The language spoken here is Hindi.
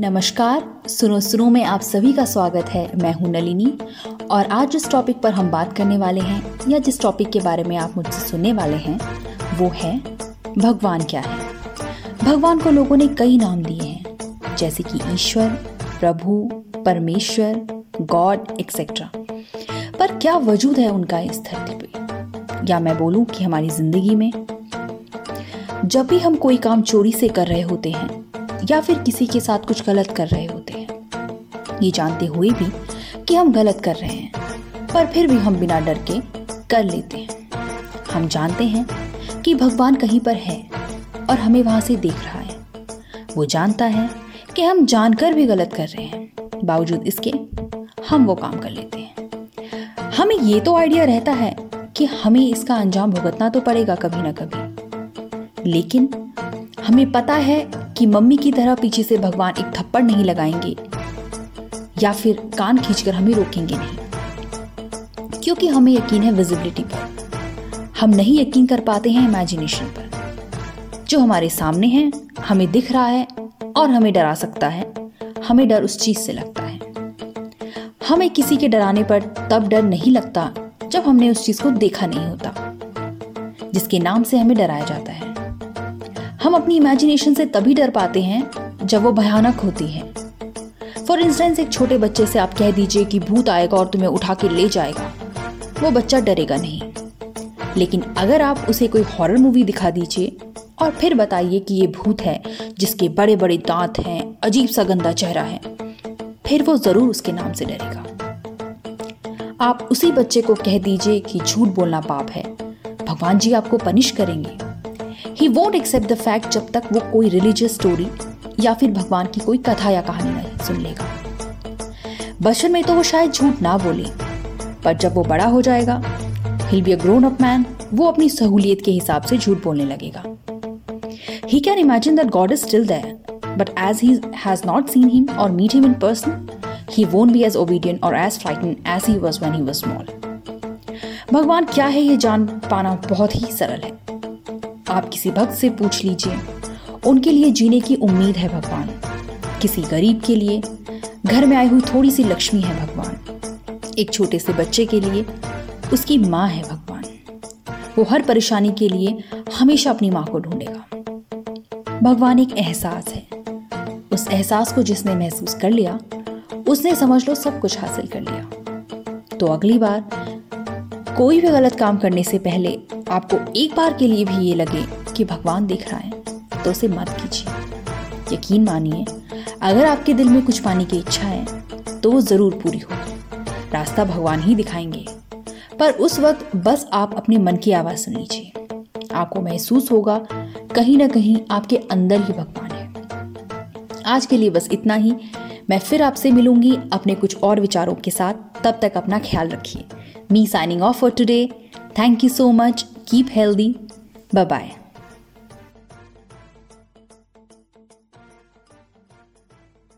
नमस्कार। सुनो सुनो में आप सभी का स्वागत है। मैं हूँ नलिनी और आज जिस टॉपिक पर हम बात करने वाले हैं या जिस टॉपिक के बारे में आप मुझसे सुनने वाले हैं, वो है, भगवान क्या है? भगवान को लोगों ने कई नाम दिए हैं, जैसे कि ईश्वर, प्रभु, परमेश्वर, गॉड एक्सेट्रा पर क्या वजूद है उनका इस धरती पे? या मैं बोलूँ कि हमारी ज़िंदगी में? जब भी हम कोई काम चोरी से कर रहे होते हैं या फिर किसी के साथ कुछ गलत कर रहे होते हैं। ये जानते हुए भी कि हम गलत कर रहे हैं, पर फिर भी हम बिना डर के कर लेते हैं। हम जानते हैं कि भगवान कहीं पर है और हमें वहाँ से देख रहा है। वो जानता है कि हम जानकर भी गलत कर रहे हैं। बावजूद इसके, हम वो काम कर लेते हैं। हमें ये तो आइडिया रहता है कि हमें इसका अंजाम भुगतना तो पड़ेगा कभी ना कभी। लेकिन हमें पता है कि मम्मी की तरह पीछे से भगवान एक थप्पड़ नहीं लगाएँगे। या फिर कान खींचकर हमें रोकेंगे नहीं। क्योंकि हमें यकीन है विजिबिलिटी पर। हम नहीं यकीन कर पाते हैं इमेजिनेशन पर। जो हमारे सामने है, हमें दिख रहा है और हमें डरा सकता है। हमें डर उस चीज़ से लगता है। हमें किसी के डराने पर तब डर नहीं लगता जब हमने उस चीज़ को देखा नहीं होता, जिसके नाम से हमें डराया जाता है। हम अपनी इमेजिनेशन से तभी डर पाते हैं जब वो भयानक होती है। फॉर इंस्टेंस एक छोटे बच्चे से आप कह दीजिए कि भूत आएगा और तुम्हें उठा के ले जाएगा। वो बच्चा डरेगा नहीं। लेकिन अगर आप उसे कोई हॉरर मूवी दिखा दीजिए और फिर बताइए कि ये भूत है, जिसके बड़े बड़े दांत हैं, अजीब सा गंदा चेहरा है, फिर वो ज़रूर उसके नाम से डरेगा। आप उसी बच्चे को कह दीजिए कि झूठ बोलना पाप है। भगवान जी आपको पनिश करेंगे। ही वोंट एक्सेप्ट द फैक्ट जब तक वो कोई रिलीजियस स्टोरी या फिर भगवान की कोई कथा या कहानी नहीं सुन लेगा। बचपन में तो वो शायद झूठ ना बोले, पर जब वो बड़ा हो जाएगा he'll be a grown up man वो अपनी सहूलियत के हिसाब से झूठ बोलने लगेगा। He can imagine that God is still there but as he has not seen him और meet him in person he won't be as obedient और as frighten as he was when he was small भगवान क्या है ये जान पाना बहुत ही सरल है। आप किसी भक्त से पूछ लीजिए। उनके लिए जीने की उम्मीद है भगवान। किसी गरीब के लिए, घर में आई हुई थोड़ी सी लक्ष्मी है भगवान। एक छोटे से बच्चे के लिए, उसकी माँ है भगवान। वो हर परेशानी के लिए हमेशा अपनी माँ को ढूंढेगा। भगवान एक एहसास है। उस एहसास को जिसने महसूस कर लिया, उसने समझ लो सब कुछ हासिल कर लिया। तो अगली बार कोई भी गलत काम करने से पहले आपको एक बार के लिए भी ये लगे कि भगवान देख रहा है तो उसे मत कीजिए। यकीन मानिए, अगर आपके दिल में कुछ पाने की इच्छा है तो वो ज़रूर पूरी होगी। रास्ता भगवान ही दिखाएँगे। पर उस वक्त बस आप अपने मन की आवाज़ सुन लीजिए। आपको महसूस होगा, कहीं ना कहीं आपके अंदर ही भगवान है। आज के लिए बस इतना ही। मैं फिर आपसे मिलूँगी अपने कुछ और विचारों के साथ। तब तक अपना ख्याल रखिए। Me signing off for today. Thank you so much. Keep healthy. Bye bye.